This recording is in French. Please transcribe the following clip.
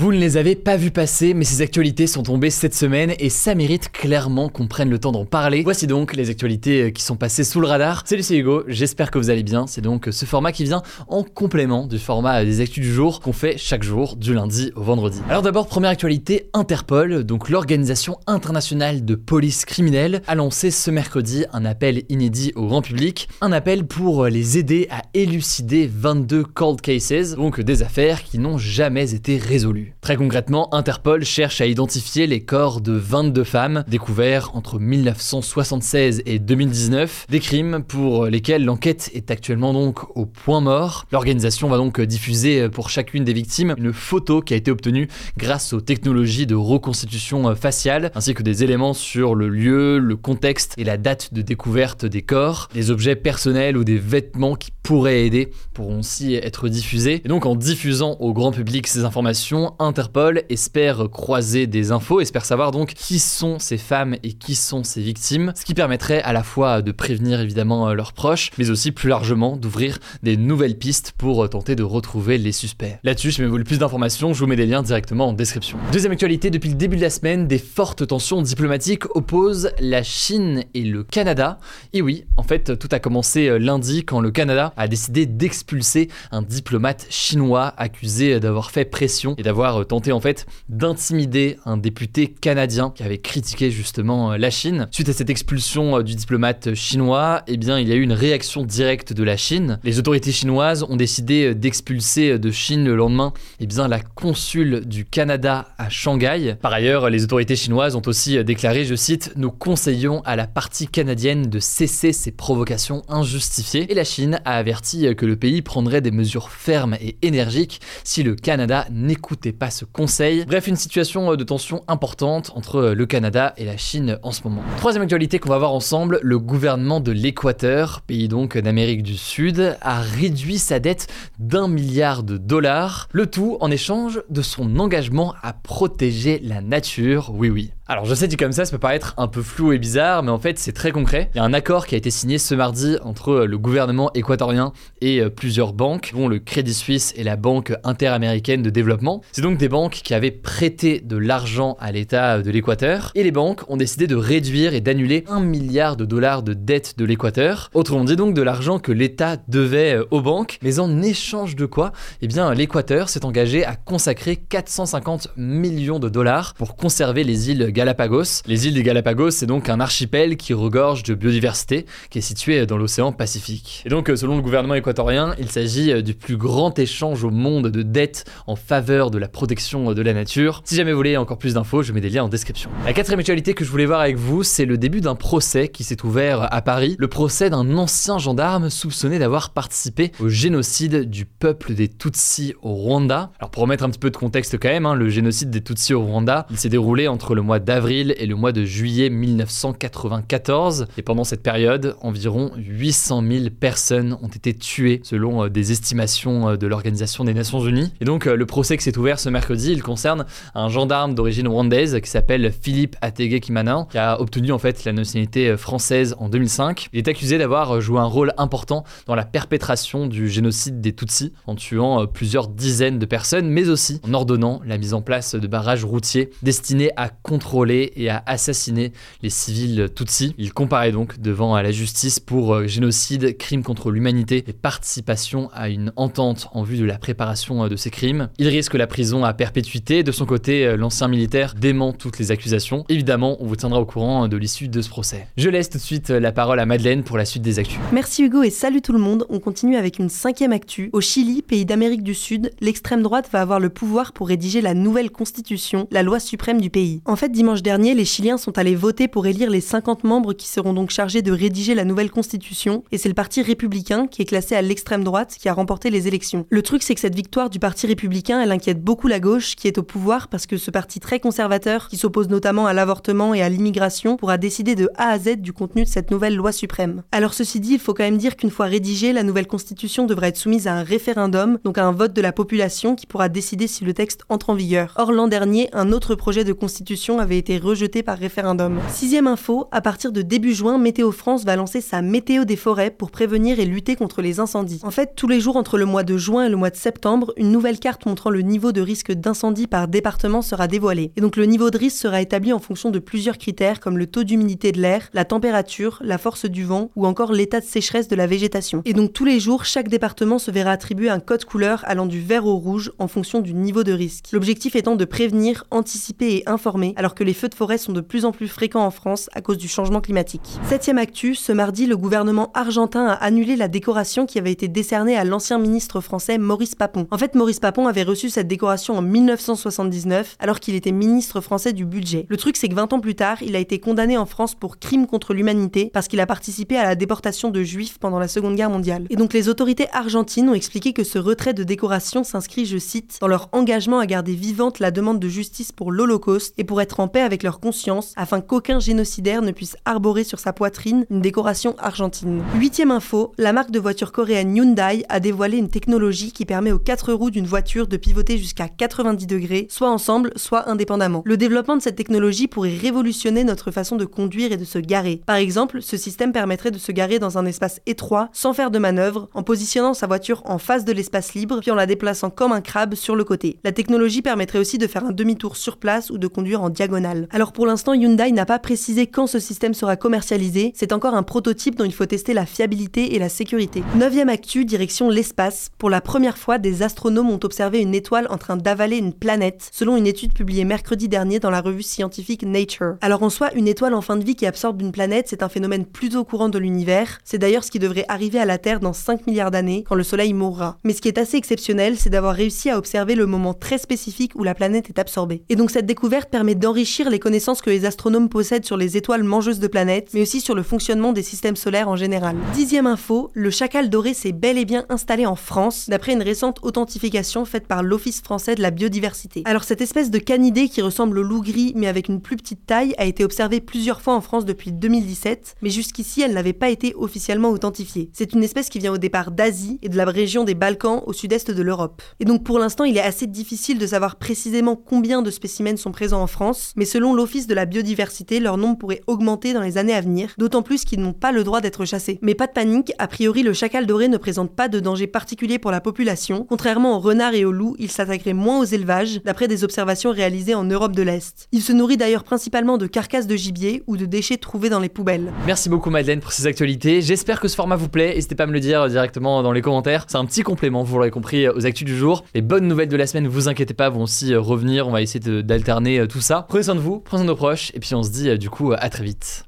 Vous ne les avez pas vus passer, mais ces actualités sont tombées cette semaine et ça mérite clairement qu'on prenne le temps d'en parler. Voici donc les actualités euh, qui sont passées sous le radar. Salut, c'est Hugo, j'espère que vous allez bien. C'est donc ce format qui vient en complément du format des actus du jour qu'on fait chaque jour du lundi au vendredi. Alors d'abord, première actualité, Interpol, donc l'organisation internationale de police criminelle, a lancé ce mercredi un appel inédit au grand public, un appel pour les aider à élucider 22 cold cases, donc des affaires qui n'ont jamais été résolues. Très concrètement, Interpol cherche à identifier les corps de 22 femmes découverts entre 1976 et 2019, des crimes pour lesquels l'enquête est actuellement donc au point mort. L'organisation va donc diffuser pour chacune des victimes une photo qui a été obtenue grâce aux technologies de reconstitution faciale, ainsi que des éléments sur le lieu, le contexte et la date de découverte des corps. Les objets personnels ou des vêtements qui pourraient aider pourront aussi être diffusés. Et donc en diffusant au grand public ces informations, Interpol espère croiser des infos, espère savoir donc qui sont ces femmes et qui sont ces victimes, ce qui permettrait à la fois de prévenir évidemment leurs proches, mais aussi plus largement d'ouvrir des nouvelles pistes pour tenter de retrouver les suspects. Là-dessus, si vous voulez plus d'informations, je vous mets des liens directement en description. Deuxième actualité, depuis le début de la semaine, des fortes tensions diplomatiques opposent la Chine et le Canada. Et oui, en fait, tout a commencé lundi quand le Canada a décidé d'expulser un diplomate chinois accusé d'avoir fait pression et d'avoir euh, tenté en fait d'intimider un député canadien qui avait critiqué justement euh, la Chine. Suite à cette expulsion euh, du diplomate chinois, eh bien il y a eu une réaction directe de la Chine. Les autorités chinoises ont décidé d'expulser de Chine le lendemain eh bien la consule du Canada à Shanghai. Par ailleurs, les autorités chinoises ont aussi déclaré, je cite, nous conseillons à la partie canadienne de cesser ces provocations injustifiées et la Chine a que le pays prendrait des mesures fermes et énergiques si le Canada n'écoutait pas ce conseil. Bref, une situation de tension importante entre le Canada et la Chine en ce moment. Troisième actualité qu'on va voir ensemble, le gouvernement de l'Équateur, pays donc d'Amérique du Sud, a réduit sa dette d'un milliard de dollars, le tout en échange de son engagement à protéger la nature. Oui oui. Alors je sais dit comme ça, ça peut paraître un peu flou et bizarre, mais en fait c'est très concret. Il y a un accord qui a été signé ce mardi entre le gouvernement équatorien et plusieurs banques, dont le Crédit Suisse et la Banque interaméricaine de développement. C'est donc des banques qui avaient prêté de l'argent à l'État de l'Équateur, et les banques ont décidé de réduire et d'annuler un milliard de dollars de dettes de l'Équateur. Autrement dit donc de l'argent que l'État devait aux banques, mais en échange de quoi? Eh bien l'Équateur s'est engagé à consacrer 450 millions de dollars pour conserver les îles Galapagos. Les îles des Galapagos, c'est donc un archipel qui regorge de biodiversité, qui est situé dans l'océan Pacifique. Et donc, selon le gouvernement équatorien, il s'agit du plus grand échange au monde de dettes en faveur de la protection de la nature. Si jamais vous voulez encore plus d'infos, je mets des liens en description. La quatrième actualité que je voulais voir avec vous, c'est le début d'un procès qui s'est ouvert à Paris. Le procès d'un ancien gendarme soupçonné d'avoir participé au génocide du peuple des Tutsis au Rwanda. Alors pour remettre un petit peu de contexte quand même, hein, le génocide des Tutsis au Rwanda, il s'est déroulé entre le mois d'avril et le mois de juillet 1994. Et pendant cette période, environ 800 000 personnes ont été tuées selon euh, des estimations euh, de l'Organisation des Nations Unies. Et donc euh, le procès qui s'est ouvert ce mercredi, il concerne un gendarme d'origine rwandaise qui s'appelle Philippe Atege Kimana, qui a obtenu en fait la nationalité française en 2005. Il est accusé d'avoir joué un rôle important dans la perpétration du génocide des Tutsis, en tuant plusieurs dizaines de personnes, mais aussi en ordonnant la mise en place de barrages routiers destinés à contrôler et à assassiner les civils Tutsis. Il comparaît donc devant la justice pour génocide, crime contre l'humanité et participation à une entente en vue de la préparation de ces crimes. Il risque la prison à perpétuité. De son côté, l'ancien militaire dément toutes les accusations. Évidemment, on vous tiendra au courant de l'issue de ce procès. Je laisse tout de suite la parole à Madeleine pour la suite des actus. Merci Hugo et salut tout le monde. On continue avec une cinquième actu. Au Chili, pays d'Amérique du Sud, l'extrême droite va avoir le pouvoir pour rédiger la nouvelle constitution, la loi suprême du pays. En fait, dimanche dimanche dernier, les Chiliens sont allés voter pour élire les 50 membres qui seront donc chargés de rédiger la nouvelle constitution, et c'est le parti républicain qui est classé à l'extrême droite qui a remporté les élections. Le truc, c'est que cette victoire du parti républicain, elle inquiète beaucoup la gauche qui est au pouvoir parce que ce parti très conservateur, qui s'oppose notamment à l'avortement et à l'immigration, pourra décider de A à Z du contenu de cette nouvelle loi suprême. Alors ceci dit, il faut quand même dire qu'une fois rédigée, la nouvelle constitution devrait être soumise à un référendum, donc à un vote de la population qui pourra décider si le texte entre en vigueur. Or l'an dernier, un autre projet de constitution avait été rejeté par référendum. Sixième info, à partir de début juin, Météo France va lancer sa météo des forêts pour prévenir et lutter contre les incendies. En fait, tous les jours entre le mois de juin et le mois de septembre, une nouvelle carte montrant le niveau de risque d'incendie par département sera dévoilée. Et donc le niveau de risque sera établi en fonction de plusieurs critères comme le taux d'humidité de l'air, la température, la force du vent ou encore l'état de sécheresse de la végétation. Et donc tous les jours, chaque département se verra attribuer un code couleur allant du vert au rouge en fonction du niveau de risque. L'objectif étant de prévenir, anticiper et informer alors que les feux de forêt sont de plus en plus fréquents en France à cause du changement climatique. Septième actu, ce mardi, le gouvernement argentin a annulé la décoration qui avait été décernée à l'ancien ministre français Maurice Papon. En fait, Maurice Papon avait reçu cette décoration en 1979 alors qu'il était ministre français du budget. Le truc, c'est que 20 ans plus tard, il a été condamné en France pour crime contre l'humanité parce qu'il a participé à la déportation de juifs pendant la Seconde Guerre mondiale. Et donc les autorités argentines ont expliqué que ce retrait de décoration s'inscrit, je cite, dans leur engagement à garder vivante la demande de justice pour l'Holocauste et pour être en paix avec leur conscience afin qu'aucun génocidaire ne puisse arborer sur sa poitrine une décoration argentine. Huitième info, la marque de voiture coréenne Hyundai a dévoilé une technologie qui permet aux quatre roues d'une voiture de pivoter jusqu'à 90 degrés, soit ensemble, soit indépendamment. Le développement de cette technologie pourrait révolutionner notre façon de conduire et de se garer. Par exemple, ce système permettrait de se garer dans un espace étroit, sans faire de manœuvre, en positionnant sa voiture en face de l'espace libre, puis en la déplaçant comme un crabe sur le côté. La technologie permettrait aussi de faire un demi-tour sur place ou de conduire en diagonale. Alors pour l'instant, Hyundai n'a pas précisé quand ce système sera commercialisé, c'est encore un prototype dont il faut tester la fiabilité et la sécurité. Neuvième actu, direction l'espace. Pour la première fois, des astronomes ont observé une étoile en train d'avaler une planète, selon une étude publiée mercredi dernier dans la revue scientifique Nature. Alors en soi, une étoile en fin de vie qui absorbe une planète, c'est un phénomène plutôt courant de l'univers. C'est d'ailleurs ce qui devrait arriver à la Terre dans 5 milliards d'années, quand le Soleil mourra. Mais ce qui est assez exceptionnel, c'est d'avoir réussi à observer le moment très spécifique où la planète est absorbée. Et donc cette découverte permet d'enrichir les connaissances que les astronomes possèdent sur les étoiles mangeuses de planètes, mais aussi sur le fonctionnement des systèmes solaires en général. Dixième info, le chacal doré s'est bel et bien installé en France, d'après une récente authentification faite par l'Office français de la biodiversité. Alors cette espèce de canidé qui ressemble au loup gris mais avec une plus petite taille a été observée plusieurs fois en France depuis 2017, mais jusqu'ici elle n'avait pas été officiellement authentifiée. C'est une espèce qui vient au départ d'Asie et de la région des Balkans au sud-est de l'Europe. Et donc pour l'instant il est assez difficile de savoir précisément combien de spécimens sont présents en France, mais selon l'Office de la biodiversité, leur nombre pourrait augmenter dans les années à venir, d'autant plus qu'ils n'ont pas le droit d'être chassés. Mais pas de panique, a priori le chacal doré ne présente pas de danger particulier pour la population, contrairement aux renards et aux loups, il s'attaquerait moins aux élevages, d'après des observations réalisées en Europe de l'Est. Il se nourrit d'ailleurs principalement de carcasses de gibier ou de déchets trouvés dans les poubelles. Merci beaucoup Madeleine pour ces actualités. J'espère que ce format vous plaît. N'hésitez pas à me le dire directement dans les commentaires. C'est un petit complément, vous l'aurez compris, aux actus du jour. Les bonnes nouvelles de la semaine, vous inquiétez pas, vont aussi euh, revenir. On va essayer d'alterner euh, tout ça. Prenez soin de vous, prenez soin de nos proches, et puis on se dit euh, du coup à très vite.